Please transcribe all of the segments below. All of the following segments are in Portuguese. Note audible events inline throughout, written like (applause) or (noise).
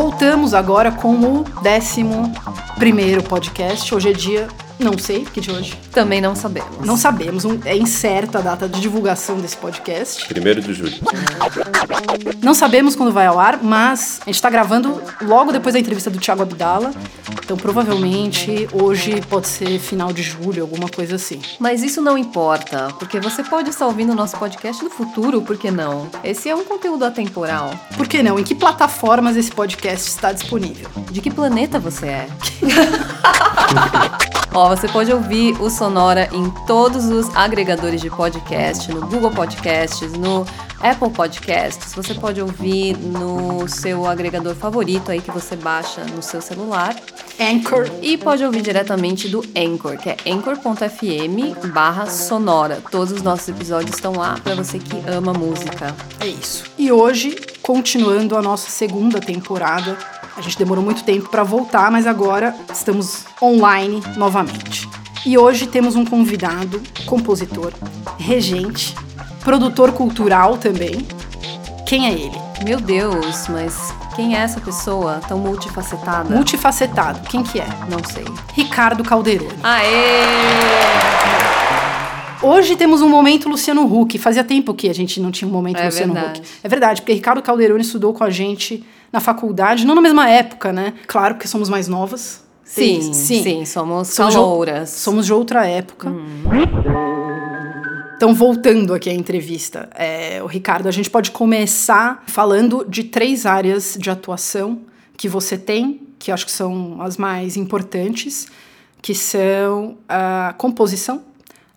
Voltamos agora com o décimo primeiro podcast. Hoje é dia não sei, que de hoje. Também não sabemos. Não sabemos. Um, é incerta a data de divulgação desse podcast. Primeiro de julho. Não sabemos quando vai ao ar, mas a gente está gravando logo depois da entrevista do Thiago Abdala. Então, provavelmente, hoje pode ser final de julho, alguma coisa assim. Mas isso não importa, porque você pode estar ouvindo o nosso podcast no futuro, por que não? Esse é um conteúdo atemporal. Por que não? Em que plataformas esse podcast está disponível? De que planeta você é? (laughs) Ó, você pode ouvir o Sonora em todos os agregadores de podcast, no Google Podcasts, no Apple Podcasts. Você pode ouvir no seu agregador favorito aí que você baixa no seu celular. Anchor. E pode ouvir diretamente do Anchor, que é anchor.fm barra sonora. Todos os nossos episódios estão lá para você que ama música. É isso. E hoje, continuando a nossa segunda temporada a gente demorou muito tempo para voltar, mas agora estamos online novamente. E hoje temos um convidado, compositor, regente, produtor cultural também. Quem é ele? Meu Deus, mas quem é essa pessoa tão multifacetada? Multifacetado. Quem que é? Não sei. Ricardo Calderoni. Aê! Hoje temos um momento Luciano Huck. Fazia tempo que a gente não tinha um momento é Luciano verdade. Huck. É verdade, porque Ricardo Calderoni estudou com a gente na faculdade, não na mesma época, né? Claro, porque somos mais novas. Sim, sim, sim somos, somos calouras. De, somos de outra época. Hum. Então, voltando aqui à entrevista, é, o Ricardo, a gente pode começar falando de três áreas de atuação que você tem, que acho que são as mais importantes, que são a composição,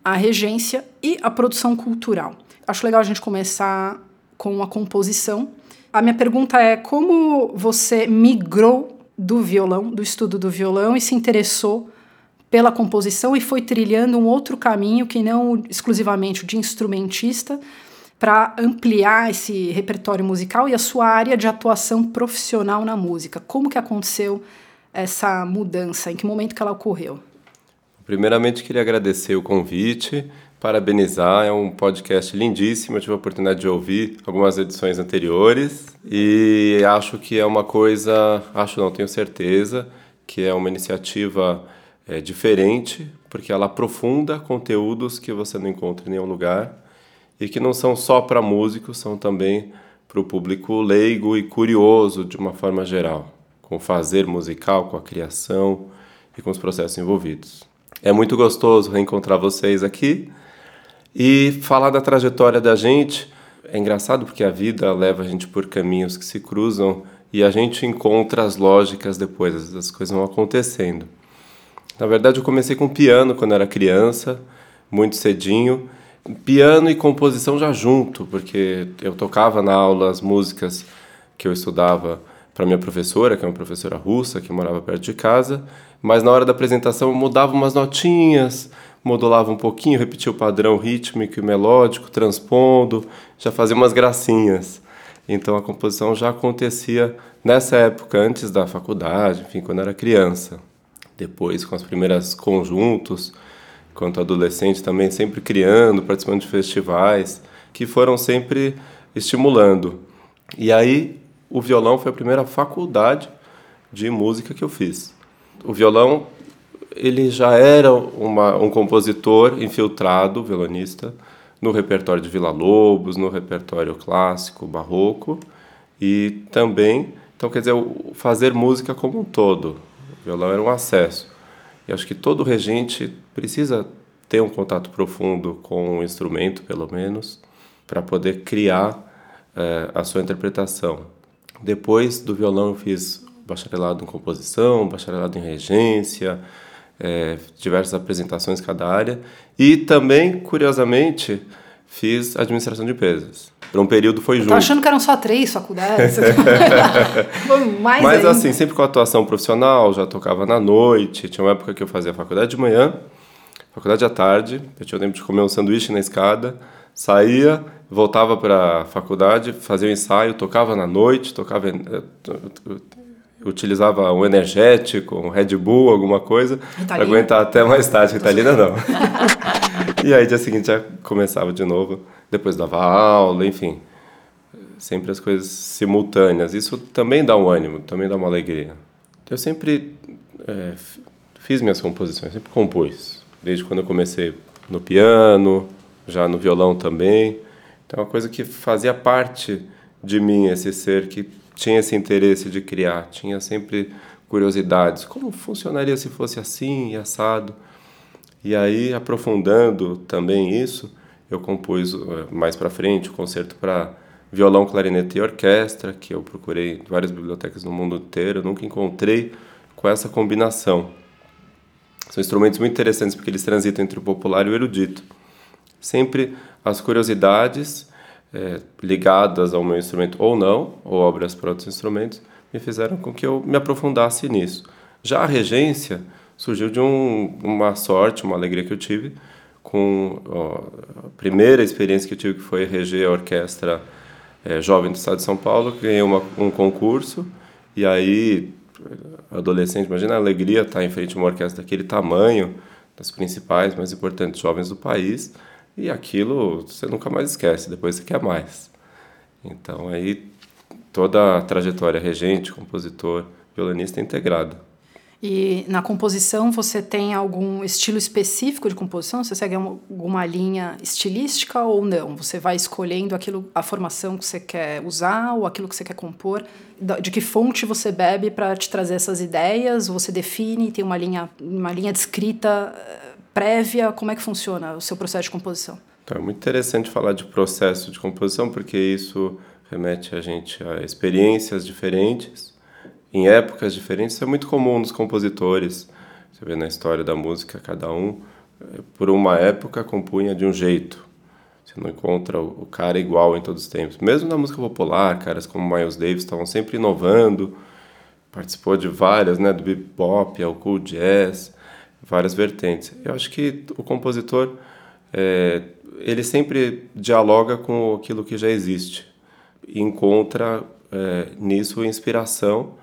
a regência e a produção cultural. Acho legal a gente começar com a composição, a minha pergunta é como você migrou do violão, do estudo do violão e se interessou pela composição e foi trilhando um outro caminho que não exclusivamente o de instrumentista para ampliar esse repertório musical e a sua área de atuação profissional na música. Como que aconteceu essa mudança? Em que momento que ela ocorreu? Primeiramente, queria agradecer o convite parabenizar. É um podcast lindíssimo. Eu tive a oportunidade de ouvir algumas edições anteriores e acho que é uma coisa, acho não, tenho certeza, que é uma iniciativa é, diferente, porque ela aprofunda conteúdos que você não encontra em nenhum lugar e que não são só para músicos, são também para o público leigo e curioso de uma forma geral, com o fazer musical, com a criação e com os processos envolvidos. É muito gostoso reencontrar vocês aqui e falar da trajetória da gente é engraçado porque a vida leva a gente por caminhos que se cruzam e a gente encontra as lógicas depois, as coisas vão acontecendo. Na verdade, eu comecei com piano quando era criança, muito cedinho. Piano e composição já junto, porque eu tocava na aula as músicas que eu estudava para minha professora, que é uma professora russa que morava perto de casa, mas na hora da apresentação eu mudava umas notinhas, modulava um pouquinho, repetia o padrão rítmico e melódico, transpondo, já fazia umas gracinhas. Então a composição já acontecia nessa época, antes da faculdade, enfim, quando era criança. Depois, com as primeiras conjuntos, quanto adolescente também, sempre criando, participando de festivais, que foram sempre estimulando. E aí, o violão foi a primeira faculdade de música que eu fiz. O violão ele já era uma, um compositor infiltrado, violonista, no repertório de Vila Lobos, no repertório clássico, barroco, e também, então quer dizer, fazer música como um todo. O violão era um acesso. E acho que todo regente precisa ter um contato profundo com o instrumento, pelo menos, para poder criar é, a sua interpretação. Depois do violão eu fiz bacharelado em composição, bacharelado em regência, é, diversas apresentações cada área e também, curiosamente, fiz administração de empresas. Por um período foi junto. Tô achando que eram só três faculdades. (laughs) Mais Mas ainda. assim, sempre com atuação profissional, já tocava na noite. Tinha uma época que eu fazia faculdade de manhã, faculdade à tarde. Eu tinha tempo de comer um sanduíche na escada, saía, voltava para a faculdade, fazia o um ensaio, tocava na noite, tocava eh, utilizava um energético, um Red Bull, alguma coisa, para aguentar até mais tarde. Italina não. (laughs) e aí, dia seguinte, já começava de novo, depois dava aula, enfim. sempre as coisas simultâneas. Isso também dá um ânimo, também dá uma alegria. Eu sempre é, fiz minhas composições, sempre compus, desde quando eu comecei no piano, já no violão também. Então, é uma coisa que fazia parte de mim, esse ser que tinha esse interesse de criar, tinha sempre curiosidades. Como funcionaria se fosse assim e assado? E aí, aprofundando também isso, eu compus eh, mais para frente o concerto para violão, clarinete e orquestra, que eu procurei em várias bibliotecas no mundo inteiro, nunca encontrei com essa combinação. São instrumentos muito interessantes porque eles transitam entre o popular e o erudito. Sempre as curiosidades é, ligadas ao meu instrumento ou não, ou obras para outros instrumentos, me fizeram com que eu me aprofundasse nisso. Já a regência surgiu de um, uma sorte, uma alegria que eu tive com ó, a primeira experiência que eu tive que foi reger a orquestra é, jovem do estado de São Paulo, ganhei uma, um concurso e aí adolescente, imagina a alegria estar em frente a uma orquestra daquele tamanho, das principais, mais importantes jovens do país, e aquilo você nunca mais esquece, depois você quer mais. Então aí toda a trajetória regente, compositor, violinista é integrada. E na composição você tem algum estilo específico de composição? Você segue alguma linha estilística ou não? Você vai escolhendo aquilo, a formação que você quer usar ou aquilo que você quer compor? De que fonte você bebe para te trazer essas ideias? Você define, tem uma linha, uma linha de escrita eh, prévia? Como é que funciona o seu processo de composição? Então, é muito interessante falar de processo de composição porque isso remete a gente a experiências diferentes, em épocas diferentes. Isso é muito comum nos compositores. Você vê na história da música, cada um, eh, por uma época, compunha de um jeito. Você não encontra o cara igual em todos os tempos. Mesmo na música popular, caras como Miles Davis estavam sempre inovando. Participou de várias, né, do bebop ao cool jazz, várias vertentes. Eu acho que o compositor é, ele sempre dialoga com aquilo que já existe e encontra é, nisso inspiração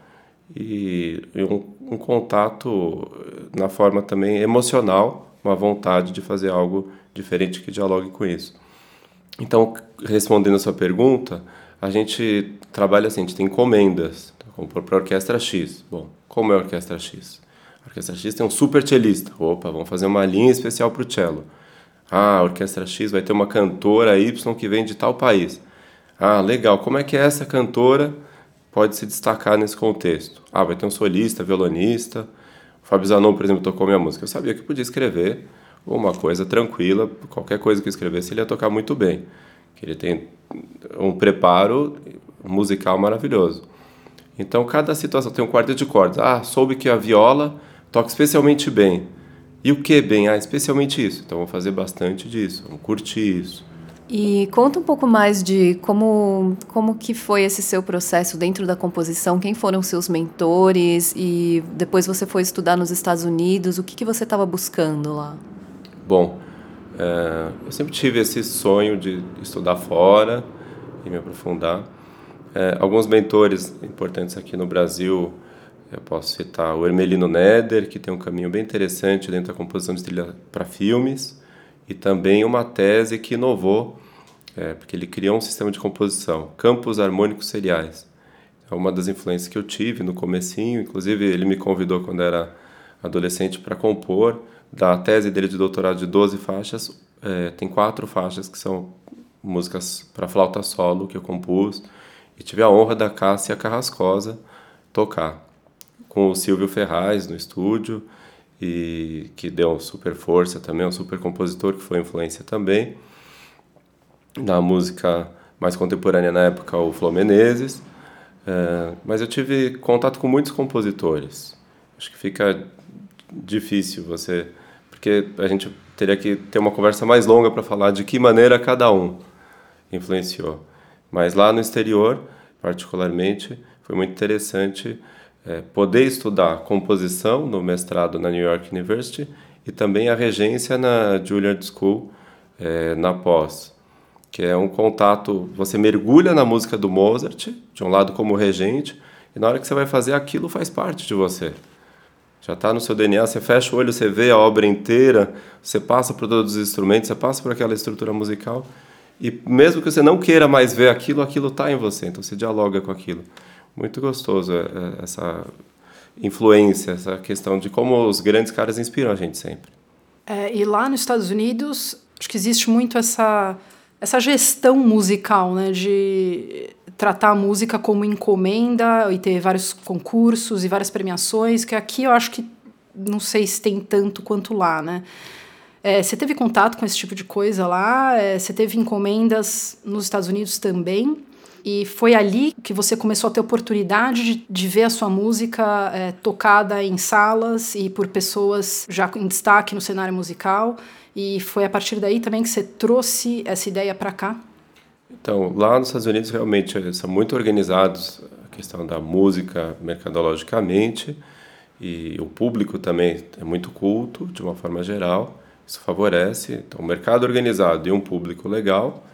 e, um, um, contato na forma também emocional, uma vontade de fazer algo diferente que dialogue com isso. Então, respondendo a sua pergunta, a gente trabalha assim, a gente tem encomendas, como para a orquestra X. Bom, como é a orquestra X? Orquestra X tem um super cellista. Opa, vamos fazer uma linha especial para o cello. Ah, a orquestra X vai ter uma cantora Y que vem de tal país. Ah, legal. Como é que essa cantora pode se destacar nesse contexto? Ah, vai ter um solista, violonista. O Fábio Zanon, por exemplo, tocou minha música. Eu sabia que podia escrever uma coisa tranquila, qualquer coisa que eu escrevesse ele ia tocar muito bem. Que ele tem um preparo musical maravilhoso. Então, cada situação tem um quarteto de cordas. Ah, soube que a viola toca especialmente bem. E o que bem? Ah, especialmente isso. Então, vou fazer bastante disso, vamos curtir isso. E conta um pouco mais de como, como que foi esse seu processo dentro da composição, quem foram seus mentores e depois você foi estudar nos Estados Unidos, o que, que você estava buscando lá? Bom, é, eu sempre tive esse sonho de estudar fora e me aprofundar. É, alguns mentores importantes aqui no Brasil, eu posso citar o Hermelino Neder, que tem um caminho bem interessante dentro da composição de trilha para filmes, e também uma tese que inovou, é, porque ele criou um sistema de composição, campos harmônicos seriais. É uma das influências que eu tive no comecinho, inclusive ele me convidou quando era adolescente para compor, da tese dele de doutorado de 12 faixas, é, tem quatro faixas que são músicas para flauta solo que eu compus, e tive a honra da Cássia Carrascosa tocar com o Silvio Ferraz no estúdio, e que deu super força também, um super compositor que foi influência também. Na música mais contemporânea na época, o Flo Menezes. É, mas eu tive contato com muitos compositores. Acho que fica difícil você. Porque a gente teria que ter uma conversa mais longa para falar de que maneira cada um influenciou. Mas lá no exterior, particularmente, foi muito interessante é, poder estudar composição no mestrado na New York University e também a regência na Juilliard School é, na pós, que é um contato, você mergulha na música do Mozart, de um lado como regente, e na hora que você vai fazer aquilo faz parte de você. Já está no seu DNA, você fecha o olho, você vê a obra inteira, você passa por todos os instrumentos, você passa por aquela estrutura musical E mesmo que você não queira mais ver aquilo, aquilo está em você, então você dialoga com aquilo. Muito gostoso é, é, essa influência, essa questão de como os grandes caras inspiram a gente sempre. É, e lá nos Estados Unidos, acho que existe muito essa, essa gestão musical, né? De tratar a música como encomenda e ter vários concursos e várias premiações, que aqui eu acho que não sei se tem tanto quanto lá, né? É, você teve contato com esse tipo de coisa lá? É, você teve encomendas nos Estados Unidos também? E foi ali que você começou a ter oportunidade de, de ver a sua música é, tocada em salas e por pessoas já em destaque no cenário musical. E foi a partir daí também que você trouxe essa ideia para cá? Então, lá nos Estados Unidos realmente são muito organizados a questão da música mercadologicamente e o público também é muito culto de uma forma geral. Isso favorece então, um mercado organizado e um público legal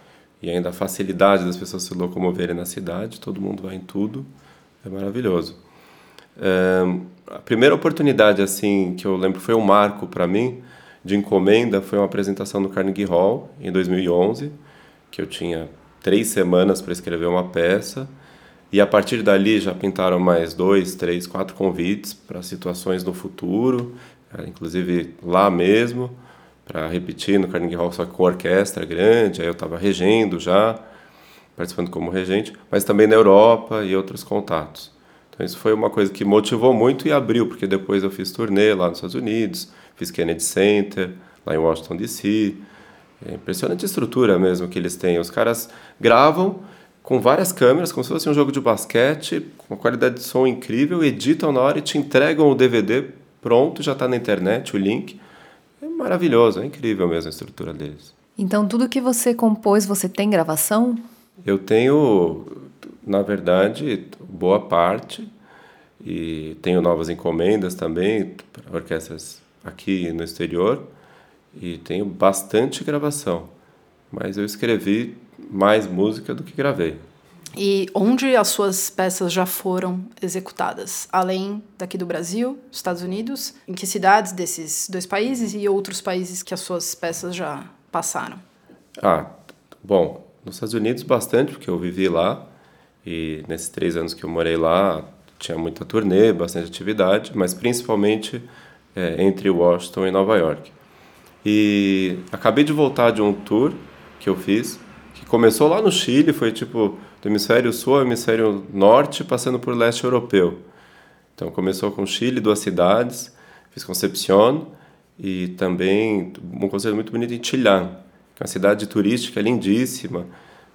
e ainda a facilidade das pessoas se locomoverem na cidade, todo mundo vai em tudo, é maravilhoso. É, a primeira oportunidade assim que eu lembro foi um marco para mim de encomenda foi uma apresentação no Carnegie Hall em 2011, que eu tinha três semanas para escrever uma peça e a partir dali já pintaram mais dois, três, quatro convites para situações no futuro, inclusive lá mesmo para repetir no Carnegie Hall, só que com orquestra grande, aí eu estava regendo já, participando como regente, mas também na Europa e outros contatos. Então isso foi uma coisa que motivou muito e abriu, porque depois eu fiz turnê lá nos Estados Unidos, fiz Kennedy Center, lá em Washington DC. É impressionante a estrutura mesmo que eles têm. Os caras gravam com várias câmeras, como se fosse um jogo de basquete, com uma qualidade de som incrível, editam na hora e te entregam o DVD pronto, já está na internet o link é maravilhoso, é incrível mesmo a estrutura deles. Então, tudo que você compôs, você tem gravação? Eu tenho, na verdade, boa parte. E tenho novas encomendas também para orquestras aqui no exterior. E tenho bastante gravação. Mas eu escrevi mais música do que gravei. E onde as suas peças já foram executadas? Além daqui do Brasil, Estados Unidos? Em que cidades desses dois países e outros países que as suas peças já passaram? Ah, bom, nos Estados Unidos bastante, porque eu vivi lá. E nesses três anos que eu morei lá, tinha muita turnê, bastante atividade, mas principalmente é, entre Washington e Nova York. E acabei de voltar de um tour que eu fiz, que começou lá no Chile, foi tipo do hemisfério sul ao hemisfério norte, passando por leste europeu. Então começou com Chile, duas cidades, fiz Concepción e também um conceito muito bonito em Chillán, que é uma cidade turística lindíssima.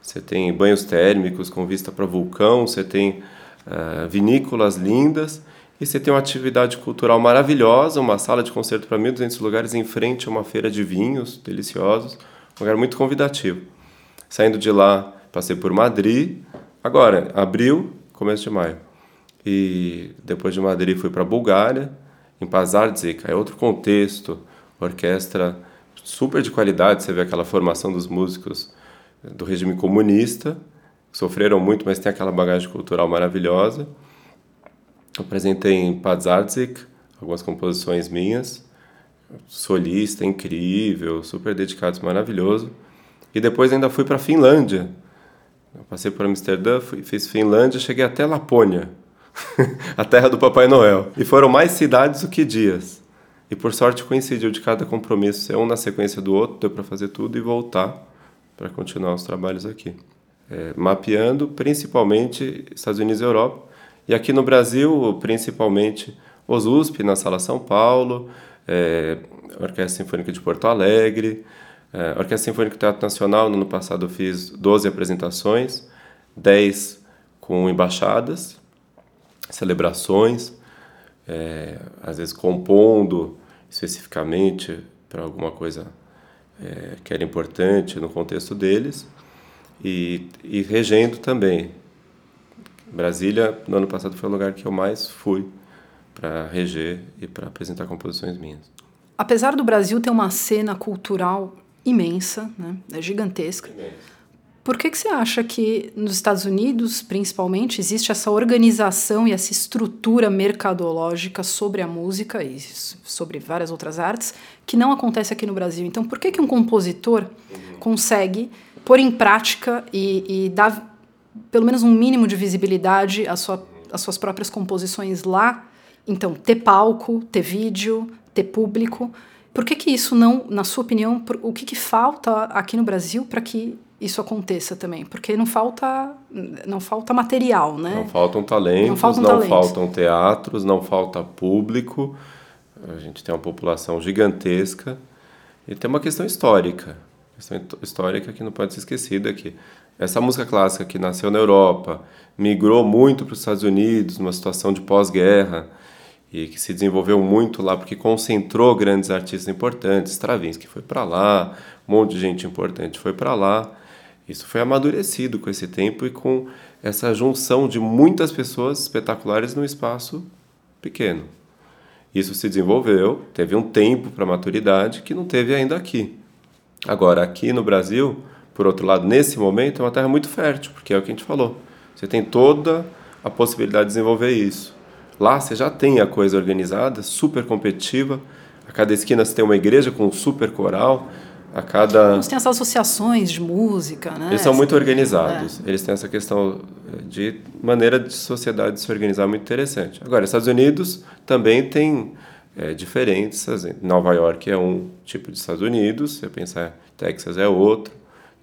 Você tem banhos térmicos com vista para vulcão, você tem uh, vinícolas lindas e você tem uma atividade cultural maravilhosa, uma sala de concerto para 1.200 lugares em frente a uma feira de vinhos deliciosos, um lugar muito convidativo. Saindo de lá, Passei por Madrid, agora, abril, começo de maio. E depois de Madrid fui para Bulgária, em Pazardzik, é outro contexto, orquestra super de qualidade, você vê aquela formação dos músicos do regime comunista, sofreram muito, mas tem aquela bagagem cultural maravilhosa. Apresentei em Pazardzik algumas composições minhas, solista incrível, super dedicados, maravilhoso. E depois ainda fui para Finlândia, eu passei por Amsterdã, fui, fiz Finlândia, cheguei até Lapônia, (laughs) a terra do Papai Noel. E foram mais cidades do que dias. E por sorte coincidiu de cada compromisso ser um na sequência do outro, deu para fazer tudo e voltar para continuar os trabalhos aqui. É, mapeando principalmente Estados Unidos e Europa. E aqui no Brasil, principalmente os USP, na Sala São Paulo, é, Orquestra Sinfônica de Porto Alegre, é, Orquestra Sinfônica do Teatro Nacional, no ano passado eu fiz 12 apresentações, 10 com embaixadas, celebrações, é, às vezes compondo especificamente para alguma coisa é, que era importante no contexto deles, e, e regendo também. Brasília, no ano passado, foi o lugar que eu mais fui para reger e para apresentar composições minhas. Apesar do Brasil ter uma cena cultural imensa, né? é gigantesca. Por que, que você acha que nos Estados Unidos, principalmente, existe essa organização e essa estrutura mercadológica sobre a música e sobre várias outras artes que não acontece aqui no Brasil? Então, por que, que um compositor consegue pôr em prática e, e dar pelo menos um mínimo de visibilidade às, sua, suas próprias composições lá. Então, ter palco, ter vídeo, ter público. Por que, que isso não, na sua opinião, por, o que, que falta aqui no Brasil para que isso aconteça também? Porque não falta, não falta material, né? Não faltam talentos, não faltam, não talentos. faltam teatros, não falta público. A gente tem uma população gigantesca e tem uma questão histórica. Questão histórica que não pode ser esquecida aqui. Essa música clássica que nasceu na Europa, migrou muito para os Estados Unidos, numa situação de pós-guerra, e que se desenvolveu muito lá porque concentrou grandes artistas importantes. Stravinsky foi para lá, um monte de gente importante foi para lá. Isso foi amadurecido com esse tempo e com essa junção de muitas pessoas espetaculares num espaço pequeno. Isso se desenvolveu, teve um tempo para maturidade que não teve ainda aqui. Agora, aqui no Brasil, por outro lado, nesse momento, é uma terra muito fértil, porque é o que a gente falou. Você tem toda a possibilidade de desenvolver isso. Lá você já tem a coisa organizada, super competitiva. A cada esquina você tem uma igreja com um super coral. A cada. Eles têm essas associações de música, né? Eles são muito organizados. É. Eles têm essa questão de maneira de sociedade se organizar muito interessante. Agora, Estados Unidos também tem é, diferenças. Nova York é um tipo de Estados Unidos, se você pensar Texas é outro.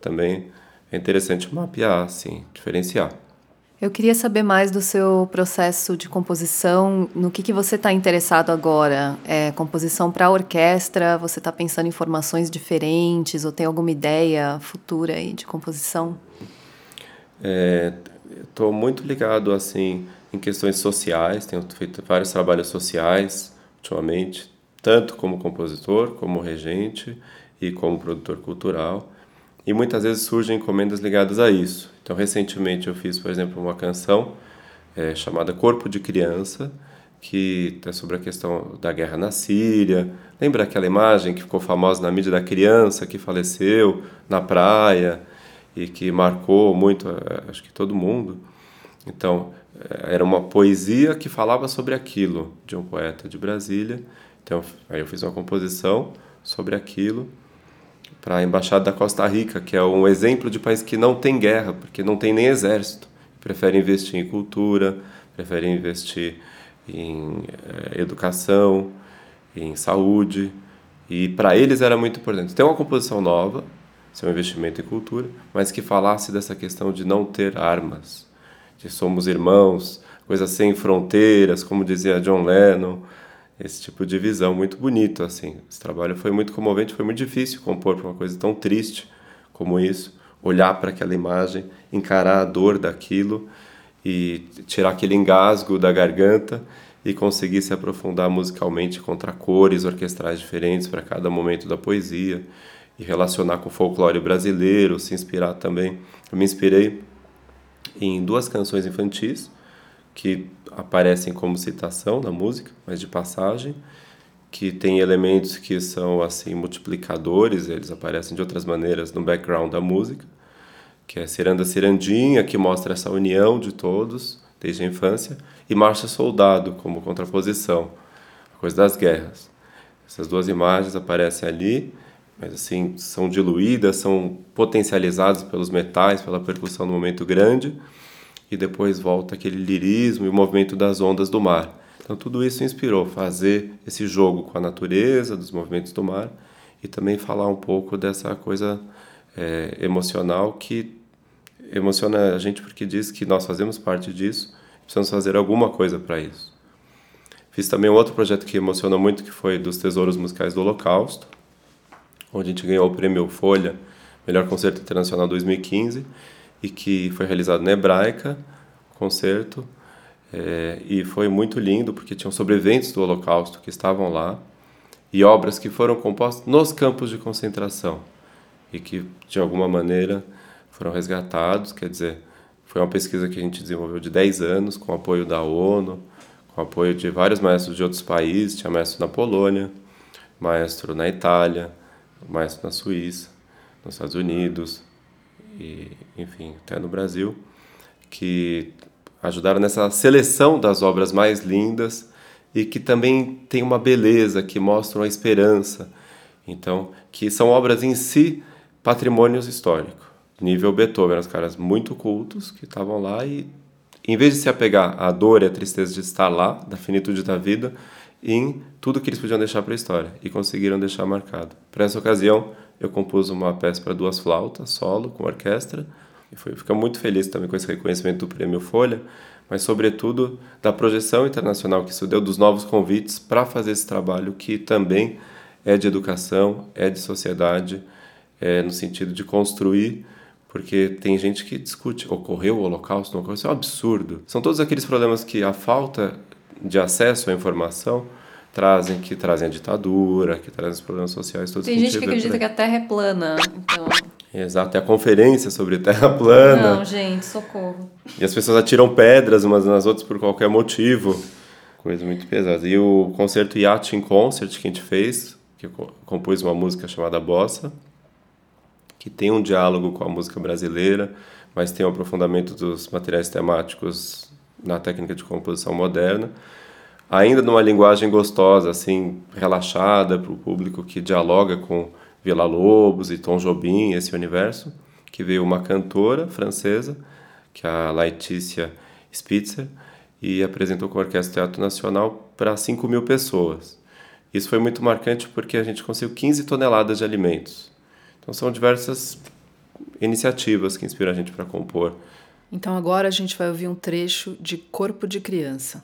Também é interessante mapear, assim, diferenciar. Eu queria saber mais do seu processo de composição. No que, que você está interessado agora? É composição para orquestra? Você está pensando em formações diferentes? Ou tem alguma ideia futura aí de composição? É, Estou muito ligado assim em questões sociais. Tenho feito vários trabalhos sociais ultimamente, tanto como compositor, como regente e como produtor cultural e muitas vezes surgem encomendas ligadas a isso. Então, recentemente eu fiz, por exemplo, uma canção é, chamada Corpo de Criança, que é sobre a questão da guerra na Síria. Lembra aquela imagem que ficou famosa na mídia da criança que faleceu na praia e que marcou muito, é, acho que todo mundo? Então, é, era uma poesia que falava sobre aquilo, de um poeta de Brasília. Então, aí eu fiz uma composição sobre aquilo para a embaixada da Costa Rica, que é um exemplo de país que não tem guerra, porque não tem nem exército. Prefere investir em cultura, prefere investir em eh, educação, em saúde, e para eles era muito importante ter uma composição nova, ser um investimento em cultura, mas que falasse dessa questão de não ter armas, de somos irmãos, coisas sem fronteiras, como dizia John Lennon, esse tipo de visão muito bonito assim. Esse trabalho foi muito comovente, foi muito difícil compor para uma coisa tão triste como isso, olhar para aquela imagem, encarar a dor daquilo e tirar aquele engasgo da garganta e conseguir se aprofundar musicalmente contra cores orquestrais diferentes para cada momento da poesia e relacionar com o folclore brasileiro, se inspirar também. Eu me inspirei em duas canções infantis que aparecem como citação na música, mas de passagem, que tem elementos que são assim multiplicadores, eles aparecem de outras maneiras no background da música, que é Ciranda Cirandinha, que mostra essa união de todos desde a infância, e Marcha Soldado como contraposição, a coisa das guerras. Essas duas imagens aparecem ali, mas assim são diluídas, são potencializadas pelos metais, pela percussão no momento grande e depois volta aquele lirismo e o movimento das ondas do mar. Então tudo isso inspirou fazer esse jogo com a natureza, dos movimentos do mar e também falar um pouco dessa coisa é, emocional que emociona a gente porque diz que nós fazemos parte disso, precisamos fazer alguma coisa para isso. Fiz também um outro projeto que emocionou muito, que foi dos Tesouros Musicais do Holocausto, onde a gente ganhou o prêmio Folha, Melhor Concerto Internacional 2015, e que foi realizado na Hebraica, concerto, é, e foi muito lindo porque tinham sobreviventes do Holocausto que estavam lá e obras que foram compostas nos campos de concentração e que de alguma maneira foram resgatados, quer dizer, foi uma pesquisa que a gente desenvolveu de 10 anos com apoio da ONU, com apoio de vários maestros de outros países, tinha maestro na Polônia, maestro na Itália, maestro na Suíça, nos Estados Unidos, e, enfim, até no Brasil, que ajudaram nessa seleção das obras mais lindas e que também tem uma beleza, que mostram a esperança. Então, que são obras em si patrimônios históricos. nível Beethoven, os caras muito cultos que estavam lá e em vez de se apegar à dor e à tristeza de estar lá, da finitude da vida, em tudo que eles podiam deixar para a história e conseguiram deixar marcado. Para essa ocasião, eu compus uma peça para duas flautas, solo, com orquestra, e ficar muito feliz também com esse reconhecimento do Prêmio Folha, mas sobretudo da projeção internacional que isso deu, dos novos convites para fazer esse trabalho que também é de educação, é de sociedade, é no sentido de construir, porque tem gente que discute, ocorreu o holocausto, não ocorreu, isso é um absurdo. São todos aqueles problemas que a falta de acesso à informação trazem, que trazem a ditadura, que trazem os problemas sociais todos Tem gente que acredita que a Terra é plana, então... Exato, é a conferência sobre terra plana. Não, gente, socorro. E as pessoas atiram pedras umas nas outras por qualquer motivo. Coisa muito pesada. E o concerto Yacht in Concert que a gente fez, que eu compus uma música chamada Bossa, que tem um diálogo com a música brasileira, mas tem um aprofundamento dos materiais temáticos na técnica de composição moderna, ainda numa linguagem gostosa, assim, relaxada para o público que dialoga com Vila Lobos e Tom Jobim, esse universo, que veio uma cantora francesa, que é a Laetitia Spitzer, e apresentou com o Orquestra Teatro Nacional para 5 mil pessoas. Isso foi muito marcante porque a gente conseguiu 15 toneladas de alimentos. Então são diversas iniciativas que inspiram a gente para compor. Então agora a gente vai ouvir um trecho de Corpo de Criança.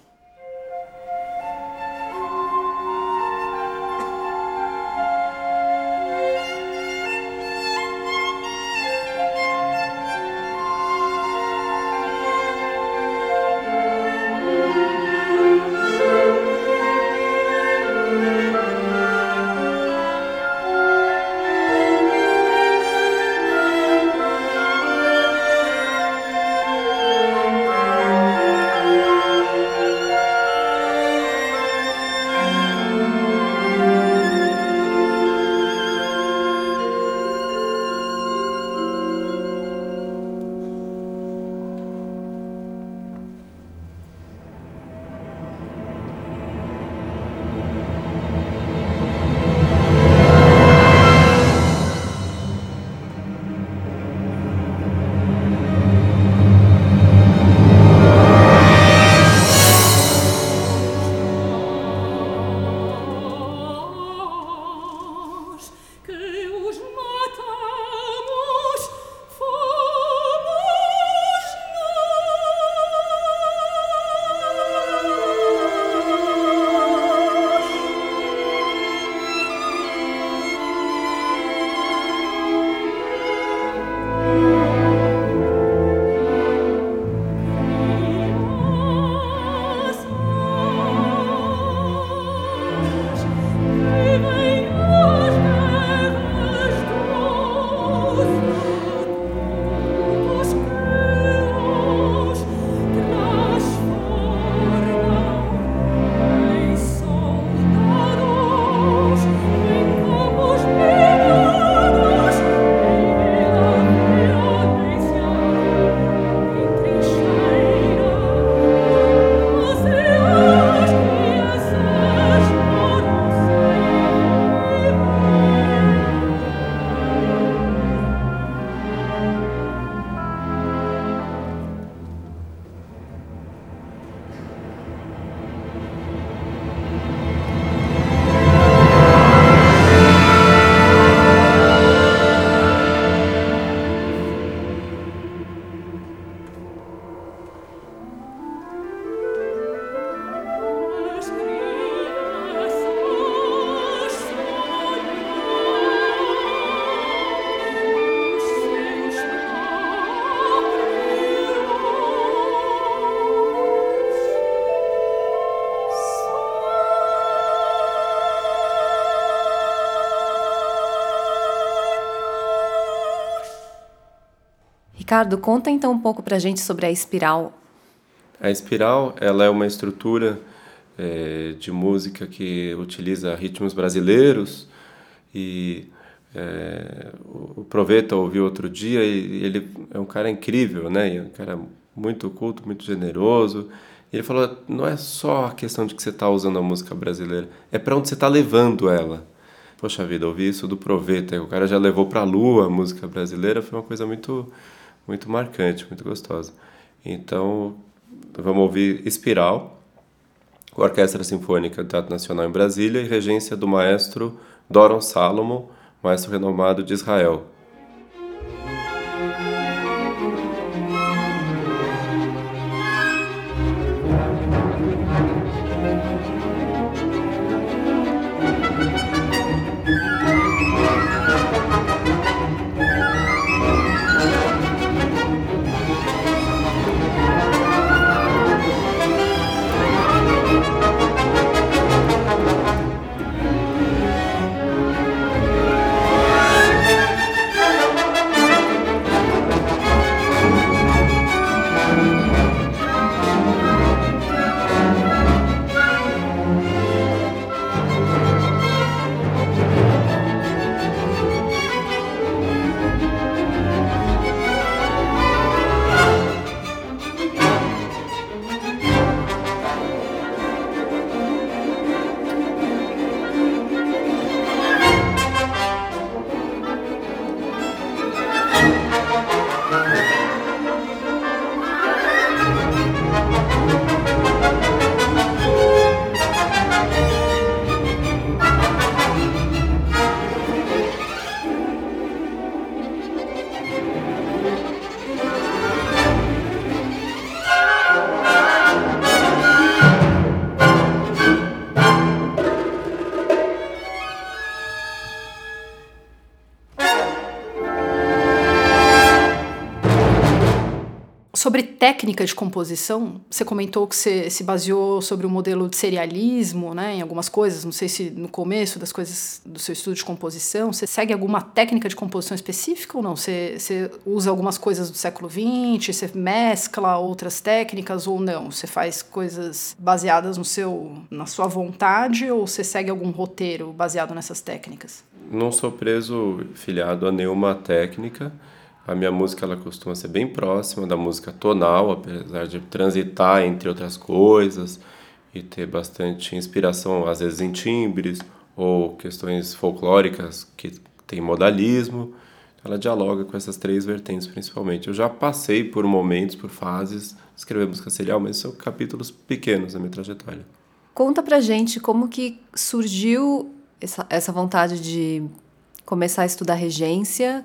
Ricardo, conta então um pouco para a gente sobre a espiral. A espiral ela é uma estrutura é, de música que utiliza ritmos brasileiros e é, o Proveta ouviu outro dia e ele é um cara incrível, né? É um cara muito culto, muito generoso. E ele falou: não é só a questão de que você está usando a música brasileira, é para onde você está levando ela. poxa vida, ouvir isso do Proveta, o cara já levou para a lua a música brasileira, foi uma coisa muito, muito marcante, muito gostosa. Então, vamos ouvir Espiral, com a Orquestra Sinfônica do Teatro Nacional em Brasília e regência do maestro Doron Salomon, maestro renomado de Israel. Técnica de composição, você comentou que você se baseou sobre o modelo de serialismo, né, em algumas coisas, não sei se no começo das coisas do seu estudo de composição, você segue alguma técnica de composição específica ou não? Você, você usa algumas coisas do século XX, você mescla outras técnicas ou não? Você faz coisas baseadas no seu, na sua vontade ou você segue algum roteiro baseado nessas técnicas? Não sou preso, filiado a nenhuma técnica, a minha música ela costuma ser bem próxima da música tonal, apesar de transitar entre outras coisas e ter bastante inspiração, às vezes em timbres ou questões folclóricas que tem modalismo. Ela dialoga com essas três vertentes principalmente. Eu já passei por momentos, por fases, escrever música serial, mas são capítulos pequenos da minha trajetória. Conta pra gente como que surgiu essa, essa vontade de começar a estudar regência,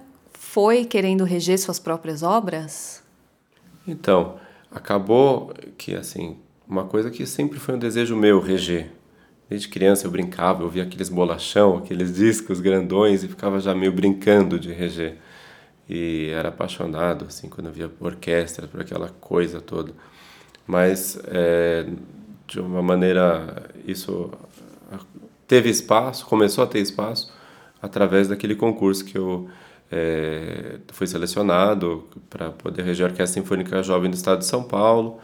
foi querendo reger suas próprias obras? Então, acabou que, assim, uma coisa que sempre foi um desejo meu, reger. Desde criança eu brincava, eu via aqueles bolachão, aqueles discos grandões e ficava já meio brincando de reger. E era apaixonado, assim, quando eu via orquestra, por aquela coisa toda. Mas, é, de uma maneira, isso teve espaço, começou a ter espaço através daquele concurso que eu é, fui selecionado para poder reger a Orquestra Sinfônica Jovem do Estado de São Paulo.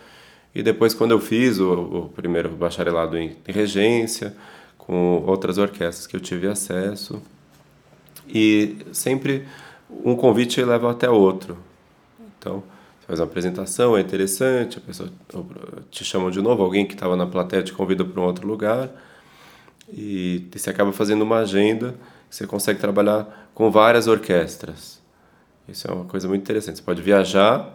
E depois, quando eu fiz o, o primeiro bacharelado em, regência, com outras orquestras que eu tive acesso, e sempre um convite leva até outro. Então, você faz uma apresentação, é interessante, a pessoa te chama de novo, alguém que estava na plateia te convida para um outro lugar, e você acaba fazendo uma agenda você consegue trabalhar com várias orquestras. Isso é uma coisa muito interessante. Você pode viajar,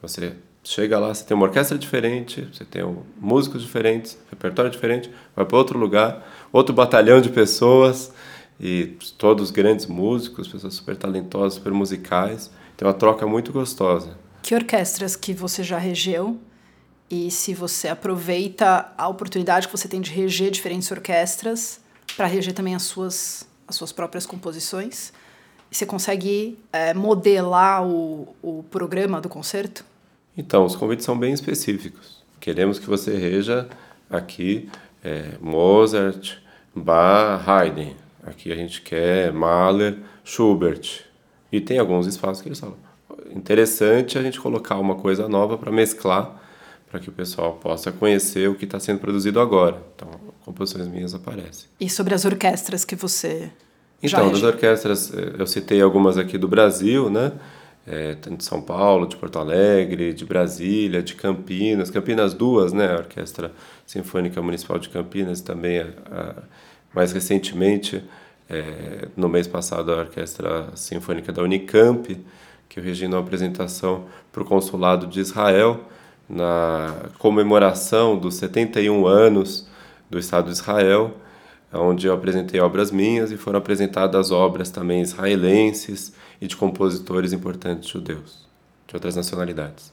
você chega lá, você tem uma orquestra diferente, você tem músicos diferentes, repertório diferente, vai para outro lugar, outro batalhão de pessoas e todos grandes músicos, pessoas super talentosas, super musicais. Tem uma troca muito gostosa. Que orquestras que você já regeu e se você aproveita a oportunidade que você tem de reger diferentes orquestras para reger também as suas as suas próprias composições. Você consegue é, modelar o, o programa do concerto? Então, os convites são bem específicos. Queremos que você reja aqui é, Mozart, Bach, Haydn. Aqui a gente quer Mahler, Schubert. E tem alguns espaços que eles falam. Interessante a gente colocar uma coisa nova para mesclar, para que o pessoal possa conhecer o que está sendo produzido agora. Então, composições minhas aparecem. E sobre as orquestras que você então, das orquestras, eh, eu citei algumas aqui do Brasil, né? É, de São Paulo, de Porto Alegre, de Brasília, de Campinas. Campinas duas, né? A Orquestra Sinfônica Municipal de Campinas também, a, a, mais recentemente, é, no mês passado a Orquestra Sinfônica da Unicamp, que eu regi uma apresentação para o Consulado de Israel, na comemoração dos 71 anos do Estado de Israel, onde eu apresentei obras minhas e foram apresentadas obras também israelenses e de compositores importantes judeus, de outras nacionalidades.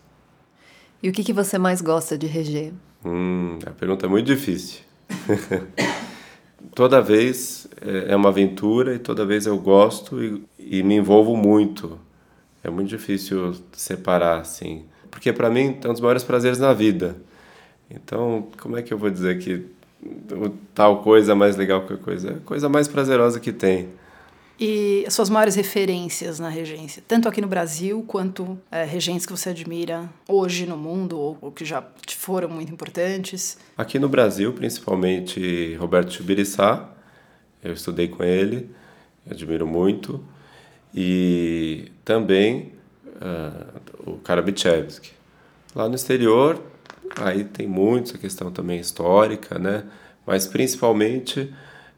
E o que, que você mais gosta de reger? Hum, a pergunta é muito difícil. (laughs) toda vez é, é uma aventura e toda vez eu gosto e, e me envolvo muito. É muito difícil separar, assim. Porque para mim é um dos maiores prazeres na vida. Então, como é que eu vou dizer que tal coisa é mais legal que a coisa? É a coisa mais prazerosa que tem. E as suas maiores referências na regência, tanto aqui no Brasil quanto é, regentes que você admira hoje no mundo ou, ou, que já foram muito importantes? Aqui no Brasil, principalmente Roberto Chubiriçá, eu estudei com ele, admiro muito, e também uh, o Karabichevsky. Lá no exterior, aí tem muito a questão também histórica, né? Mas principalmente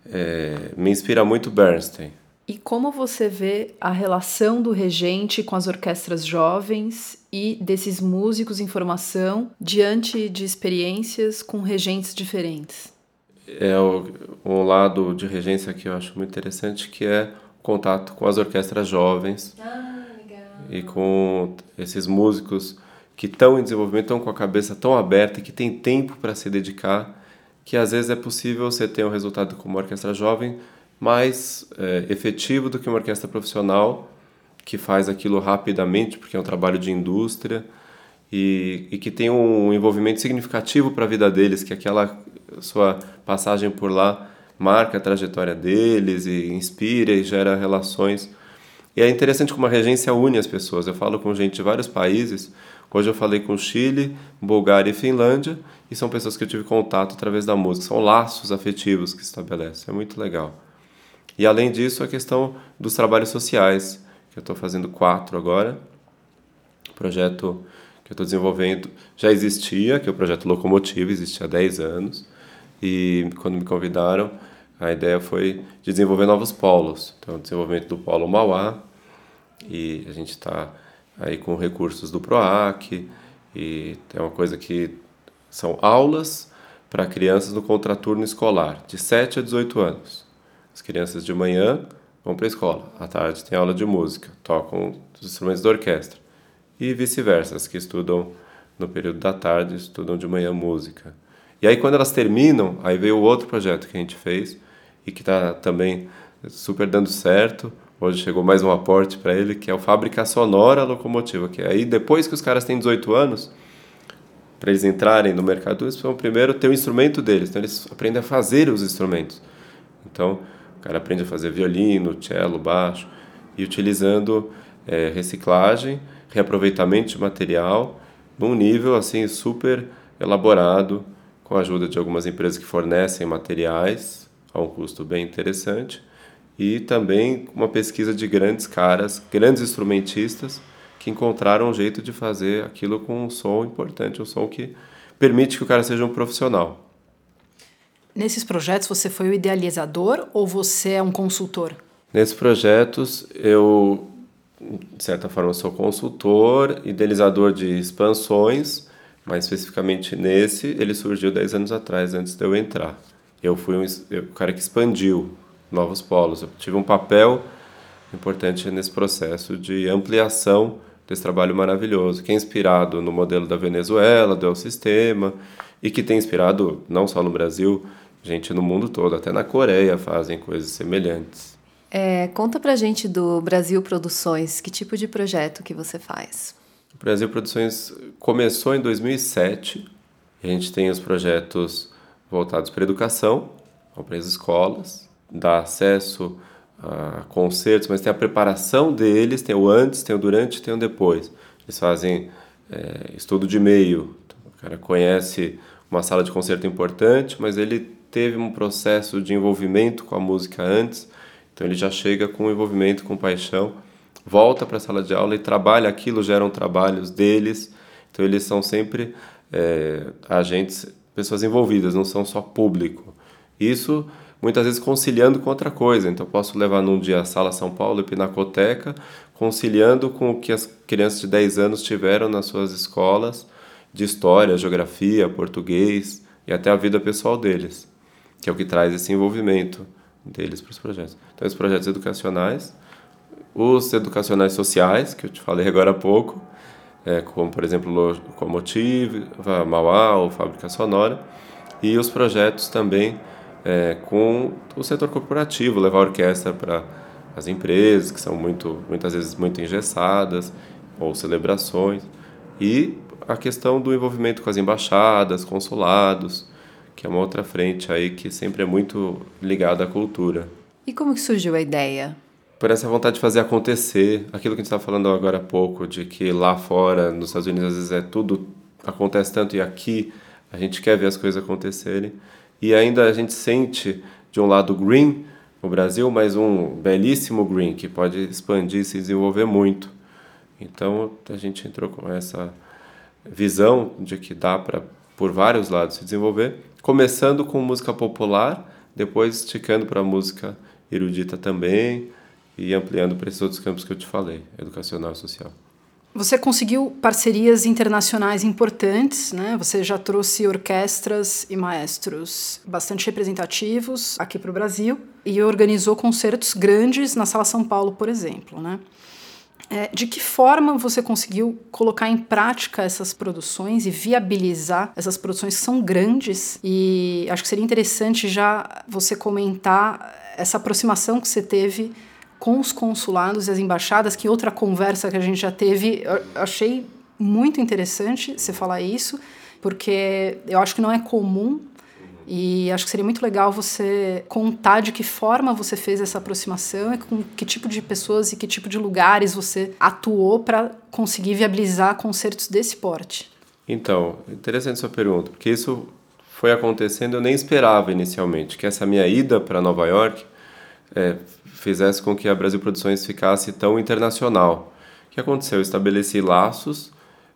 é, me inspira muito Bernstein. E como você vê a relação do regente com as orquestras jovens e desses músicos em formação diante de experiências com regentes diferentes? É um lado de regência que eu acho muito interessante, que é o contato com as orquestras jovens ah, e com esses músicos que estão em desenvolvimento, estão com a cabeça tão aberta, que têm tempo para se dedicar, que às vezes é possível você ter um resultado como uma orquestra jovem mais é, efetivo do que uma orquestra profissional que faz aquilo rapidamente, porque é um trabalho de indústria e, e que tem um envolvimento significativo para a vida deles, que aquela sua passagem por lá marca a trajetória deles e inspira e gera relações. E é interessante como a regência une as pessoas. Eu falo com gente de vários países. Hoje eu falei com Chile, Bulgária e Finlândia, e são pessoas que eu tive contato através da música. São laços afetivos que se estabelecem. É muito legal. E além disso, a questão dos trabalhos sociais, que eu estou fazendo quatro agora. Projeto que eu estou desenvolvendo já existia, que é o projeto Locomotiva, existia há 10 anos. E quando me convidaram, a ideia foi de desenvolver novos polos. Então, o desenvolvimento do polo Mauá, e a gente está aí com recursos do PROAC, e tem uma coisa que são aulas para crianças no contraturno escolar, de 7 a 18 anos. As crianças de manhã vão para a escola, à tarde tem aula de música, tocam os instrumentos da orquestra. E vice-versa, as que estudam no período da tarde estudam de manhã música. E aí quando elas terminam, aí veio o outro projeto que a gente fez e que está também super dando certo. Hoje chegou mais um aporte para ele, que é o Fábrica Sonora Locomotiva, que aí depois que os caras têm 18 anos, para eles entrarem no mercado, eles precisam primeiro ter o instrumento deles, então eles aprendem a fazer os instrumentos. Então, cara aprende a fazer violino, cello, baixo, e utilizando é, reciclagem, reaproveitamento de material, num nível assim super elaborado, com a ajuda de algumas empresas que fornecem materiais a um custo bem interessante, e também uma pesquisa de grandes caras, grandes instrumentistas, que encontraram um jeito de fazer aquilo com um som importante, um som que permite que o cara seja um profissional. Nesses projetos você foi o idealizador ou você é um consultor? Nesses projetos eu, de certa forma, sou consultor, idealizador de expansões, mas especificamente nesse ele surgiu 10 anos atrás, antes de eu entrar. Eu fui um, eu, o cara que expandiu novos polos. Eu tive um papel importante nesse processo de ampliação desse trabalho maravilhoso, que é inspirado no modelo da Venezuela, do El Sistema, e que tem inspirado não só no Brasil, gente no mundo todo, até na Coreia fazem coisas semelhantes. É, conta pra gente do Brasil Produções, que tipo de projeto que você faz? O Brasil Produções começou em 2007. A gente tem os projetos voltados para educação, para as escolas, dá acesso a concertos, mas tem a preparação deles, tem o antes, tem o durante, tem o depois. Eles fazem é, estudo de meio. O cara conhece uma sala de concerto importante, mas ele teve um processo de envolvimento com a música antes, então ele já chega com envolvimento, com paixão, volta para a sala de aula e trabalha aquilo, geram trabalhos deles, então eles são sempre é, agentes, pessoas envolvidas, não são só público. Isso muitas vezes conciliando com outra coisa. Então, posso levar num dia a Sala São Paulo e Pinacoteca, conciliando com o que as crianças de 10 anos tiveram nas suas escolas de história, geografia, português e até a vida pessoal deles, que é o que traz esse envolvimento deles para os projetos. Então, os projetos educacionais, os educacionais sociais, que eu te falei agora há pouco, é, como, por exemplo, Locomotiva, Mauá ou Fábrica Sonora, e os projetos também é, com o setor corporativo, levar a orquestra para as empresas, que são muito, muitas vezes muito engessadas, ou celebrações, e a questão do envolvimento com as embaixadas, consulados, que é uma outra frente aí que sempre é muito ligada à cultura. E como que surgiu a ideia? Por essa vontade de fazer acontecer, aquilo que a gente estava falando agora há pouco, de que lá fora, nos Estados Unidos, às vezes é tudo acontece tanto e aqui a gente quer ver as coisas acontecerem. E ainda a gente sente, de um lado, green, o Brasil, mas um belíssimo green que pode expandir e se desenvolver muito. Então a gente entrou com essa visão de que dá para, por vários lados, se desenvolver, começando com música popular, depois esticando para música erudita também e ampliando para esses outros campos que eu te falei, educacional e social. Você conseguiu parcerias internacionais importantes, né? Você já trouxe orquestras e maestros bastante representativos aqui para o Brasil e organizou concertos grandes na Sala São Paulo, por exemplo, né? É, de que forma você conseguiu colocar em prática essas produções e viabilizar essas produções que são grandes? E acho que seria interessante já você comentar essa aproximação que você teve com os consulados e as embaixadas, que outra conversa que a gente já teve, achei muito interessante você falar isso, porque eu acho que não é comum e acho que seria muito legal você contar de que forma você fez essa aproximação e com que tipo de pessoas e que tipo de lugares você atuou para conseguir viabilizar concertos desse porte. Então, interessante sua pergunta, porque isso foi acontecendo, eu nem esperava inicialmente, que essa minha ida para Nova York é, fizesse com que a Brasil Produções ficasse tão internacional. O que aconteceu? Eu estabeleci laços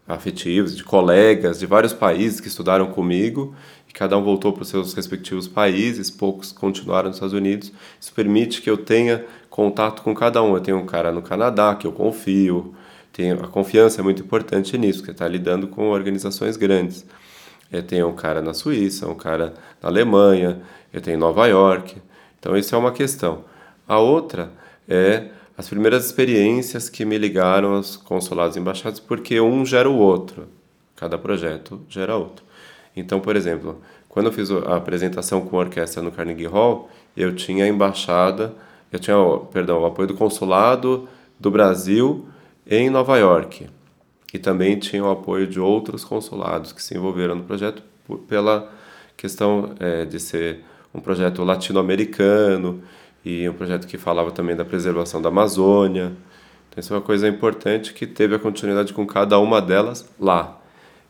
afetivos de colegas de vários países que estudaram comigo e cada um voltou para os seus respectivos países, poucos continuaram nos Estados Unidos. Isso permite que eu tenha contato com cada um. Eu tenho um cara no Canadá que eu confio, tenho, a confiança é muito importante nisso, porque está lidando com organizações grandes. Eu tenho um cara na Suíça, um cara na Alemanha, eu tenho em Nova York. Então, isso é uma questão. A outra é as primeiras experiências que me ligaram aos consulados e embaixadas, porque um gera o outro. Cada projeto gera outro. Então, por exemplo, quando eu fiz a apresentação com a orquestra no Carnegie Hall, eu tinha a embaixada, eu tinha, perdão, o apoio do consulado do Brasil em Nova York. E também tinha o apoio de outros consulados que se envolveram no projeto pela questão é, de ser um projeto latino-americano e um projeto que falava também da preservação da Amazônia. Então, isso é uma coisa importante que teve a continuidade com cada uma delas lá.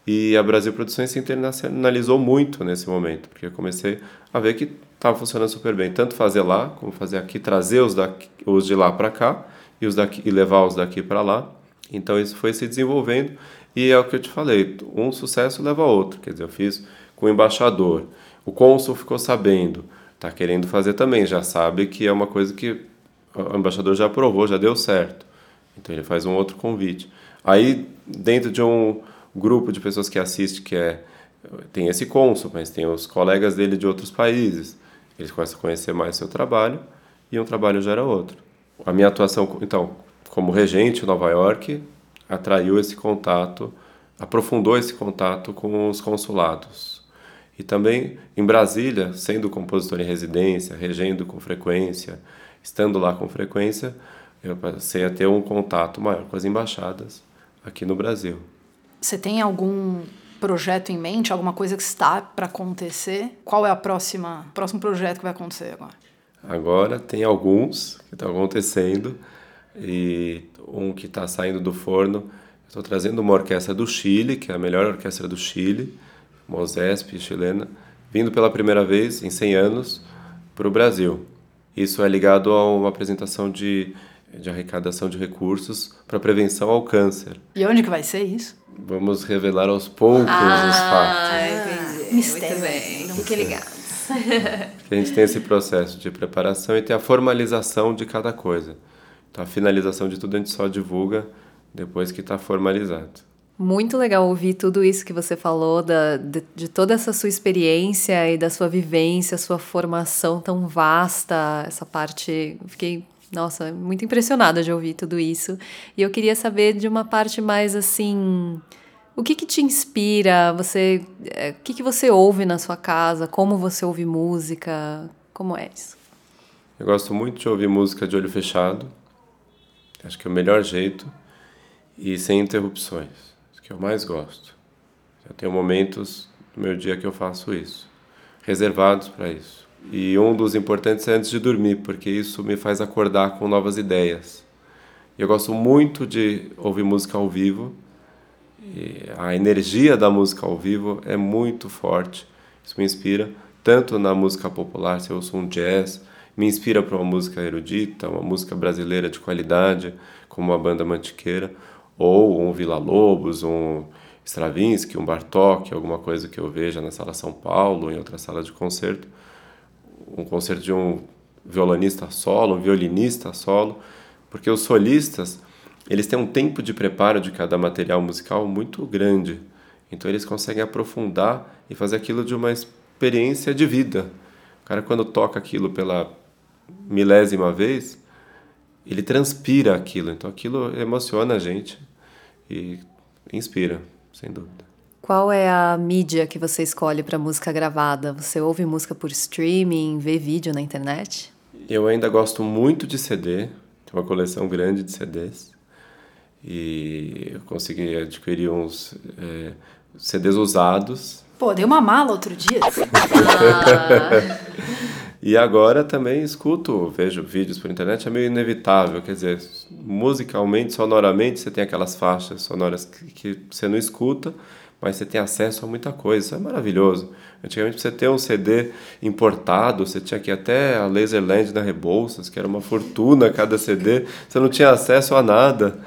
E a Brasil Produções se internacionalizou muito nesse momento, porque eu comecei a ver que estava funcionando super bem, tanto fazer lá como fazer aqui, trazer os, daqui, os de lá para cá e, os daqui, e levar os daqui para lá. Então isso foi se desenvolvendo e é o que eu te falei, um sucesso leva a outro. Quer dizer, eu fiz com o embaixador, o cônsul ficou sabendo, está querendo fazer também, já sabe que é uma coisa que o embaixador já aprovou, já deu certo. Então ele faz um outro convite. Aí, dentro de um grupo de pessoas que assiste que é tem esse cônsul, mas tem os colegas dele de outros países. Eles começam a conhecer mais seu trabalho e um trabalho gera outro. A minha atuação, então, como regente em Nova York, atraiu esse contato, aprofundou esse contato com os consulados. E também em Brasília, sendo compositor em residência, regendo com frequência, estando lá com frequência, eu passei a ter um contato maior com as embaixadas aqui no Brasil. Você tem algum projeto em mente, alguma coisa que está para acontecer? Qual é a próxima, próximo projeto que vai acontecer agora? Agora tem alguns que estão acontecendo e um que está saindo do forno. Estou trazendo uma orquestra do Chile, que é a melhor orquestra do Chile, Mosesp chilena, vindo pela primeira vez em 100 anos para o Brasil. Isso é ligado a uma apresentação de, de arrecadação de recursos para prevenção ao câncer. E onde que vai ser isso? Vamos revelar aos poucos ah, os fatos. Ah, entendi. Mistério. Muito bem. Fiquem ligados. a gente tem esse processo de preparação e tem a formalização de cada coisa. Então, a finalização de tudo a gente só divulga depois que está formalizado. Muito legal ouvir tudo isso que você falou, da, de, de, toda essa sua experiência e da sua vivência, sua formação tão vasta, essa parte. Fiquei, nossa, muito impressionada de ouvir tudo isso. E eu queria saber de uma parte mais assim. O que, que te inspira? Você, é, o que, que você ouve na sua casa? Como você ouve música? Como é isso? Eu gosto muito de ouvir música de olho fechado. Acho que é o melhor jeito e sem interrupções, que eu mais gosto. Eu tenho momentos no meu dia que eu faço isso, reservados para isso. E um dos importantes é antes de dormir, porque isso me faz acordar com novas ideias. Eu gosto muito de ouvir música ao vivo. E a energia da música ao vivo é muito forte. Isso me inspira tanto na música popular, se eu ouço um jazz, me inspira para uma música erudita, uma música brasileira de qualidade, como a banda Mantiqueira, ou um Vila Lobos, um Stravinsky, um Bartók, alguma coisa que eu veja na sala São Paulo, em outra sala de concerto, um concerto de um violonista solo, um violinista solo, porque os solistas eles têm um tempo de preparo de cada material musical muito grande, então eles conseguem aprofundar e fazer aquilo de uma experiência de vida. O cara quando toca aquilo pela milésima vez, ele transpira aquilo, então aquilo emociona a gente e inspira, sem dúvida. Qual é a mídia que você escolhe para música gravada? Você ouve música por streaming, vê vídeo na internet? Eu ainda gosto muito de CD, tenho uma coleção grande de CDs e eu consegui adquirir uns é, CDs usados. Pô, dei uma mala outro dia. (laughs) Ah. E agora também escuto, vejo vídeos por internet, é meio inevitável, quer dizer, musicalmente, sonoramente, você tem aquelas faixas sonoras que, que você não escuta, mas você tem acesso a muita coisa, isso é maravilhoso. Antigamente, você ter um CD importado, você tinha ir até a Laserland na Rebouças, que era uma fortuna cada CD, você não tinha acesso a nada.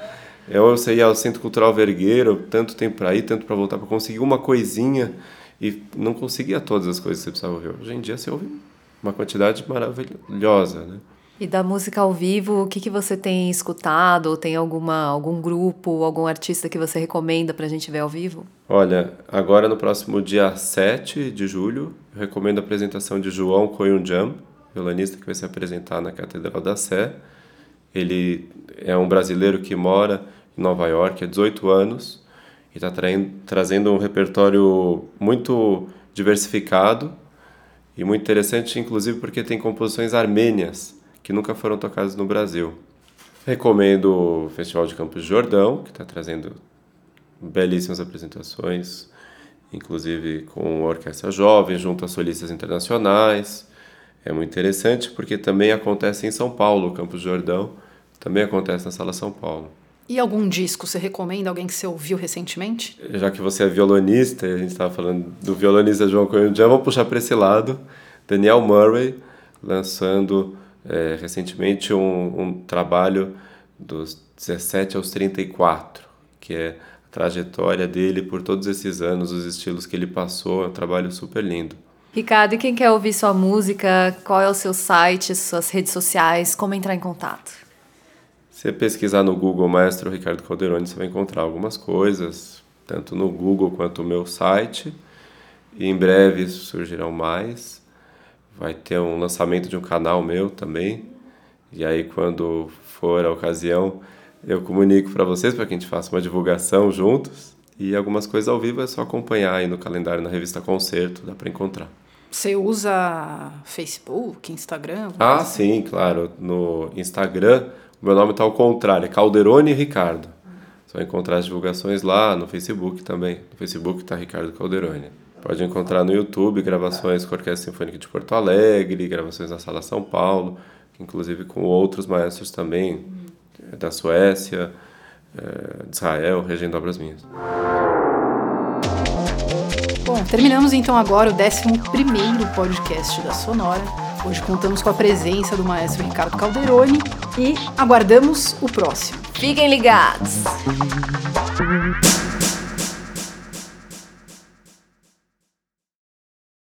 Eu, você ia ao Centro Cultural Vergueiro, tanto tempo para ir, tanto para voltar, para conseguir uma coisinha, e não conseguia todas as coisas que você precisava ouvir. Hoje em dia, você ouve uma quantidade maravilhosa, né? E da música ao vivo, o que, que você tem escutado? Ou tem alguma, algum grupo, algum artista que você recomenda para a gente ver ao vivo? Olha, agora no próximo dia 7 de julho, eu recomendo a apresentação de João Coyunjam, violonista que vai se apresentar na Catedral da Sé. Ele é um brasileiro que mora em Nova York há 18 anos e está trazendo um repertório muito diversificado e muito interessante, inclusive, porque tem composições armênias que nunca foram tocadas no Brasil. Recomendo o Festival de Campos Jordão, que está trazendo belíssimas apresentações, inclusive com orquestra jovem, junto a solistas internacionais. É muito interessante porque também acontece em São Paulo, o Campos Jordão, também acontece na Sala São Paulo. E algum disco você recomenda? Alguém que você ouviu recentemente? Já que você é violonista, a gente estava falando do violonista João Coelho, já vou puxar para esse lado. Daniel Murray, lançando é, recentemente um, um, trabalho dos 17 aos 34, que é a trajetória dele por todos esses anos, os estilos que ele passou, é um trabalho super lindo. Ricardo, e quem quer ouvir sua música, qual é o seu site, suas redes sociais, como entrar em contato? Você pesquisar no Google Maestro Ricardo Calderoni, você vai encontrar algumas coisas, tanto no Google quanto no meu site. E em breve surgirão mais. Vai ter um lançamento de um canal meu também. E aí, quando for a ocasião, eu comunico para vocês para que a gente faça uma divulgação juntos. E algumas coisas ao vivo é só acompanhar aí no calendário na revista Concerto, dá para encontrar. Você usa Facebook, Instagram? Ah, sim, claro. No Instagram meu nome está ao contrário, é Calderone Ricardo. Você vai encontrar as divulgações lá no Facebook também. No Facebook está Ricardo Calderone. Pode encontrar no YouTube gravações com a Orquestra Sinfônica de Porto Alegre, gravações na Sala São Paulo, inclusive com outros maestros também, eh, da Suécia, eh, de Israel, regendo obras minhas. Bom, terminamos então agora o 11 podcast da Sonora. Hoje contamos com a presença do maestro Ricardo Calderoni e aguardamos o próximo. Fiquem ligados!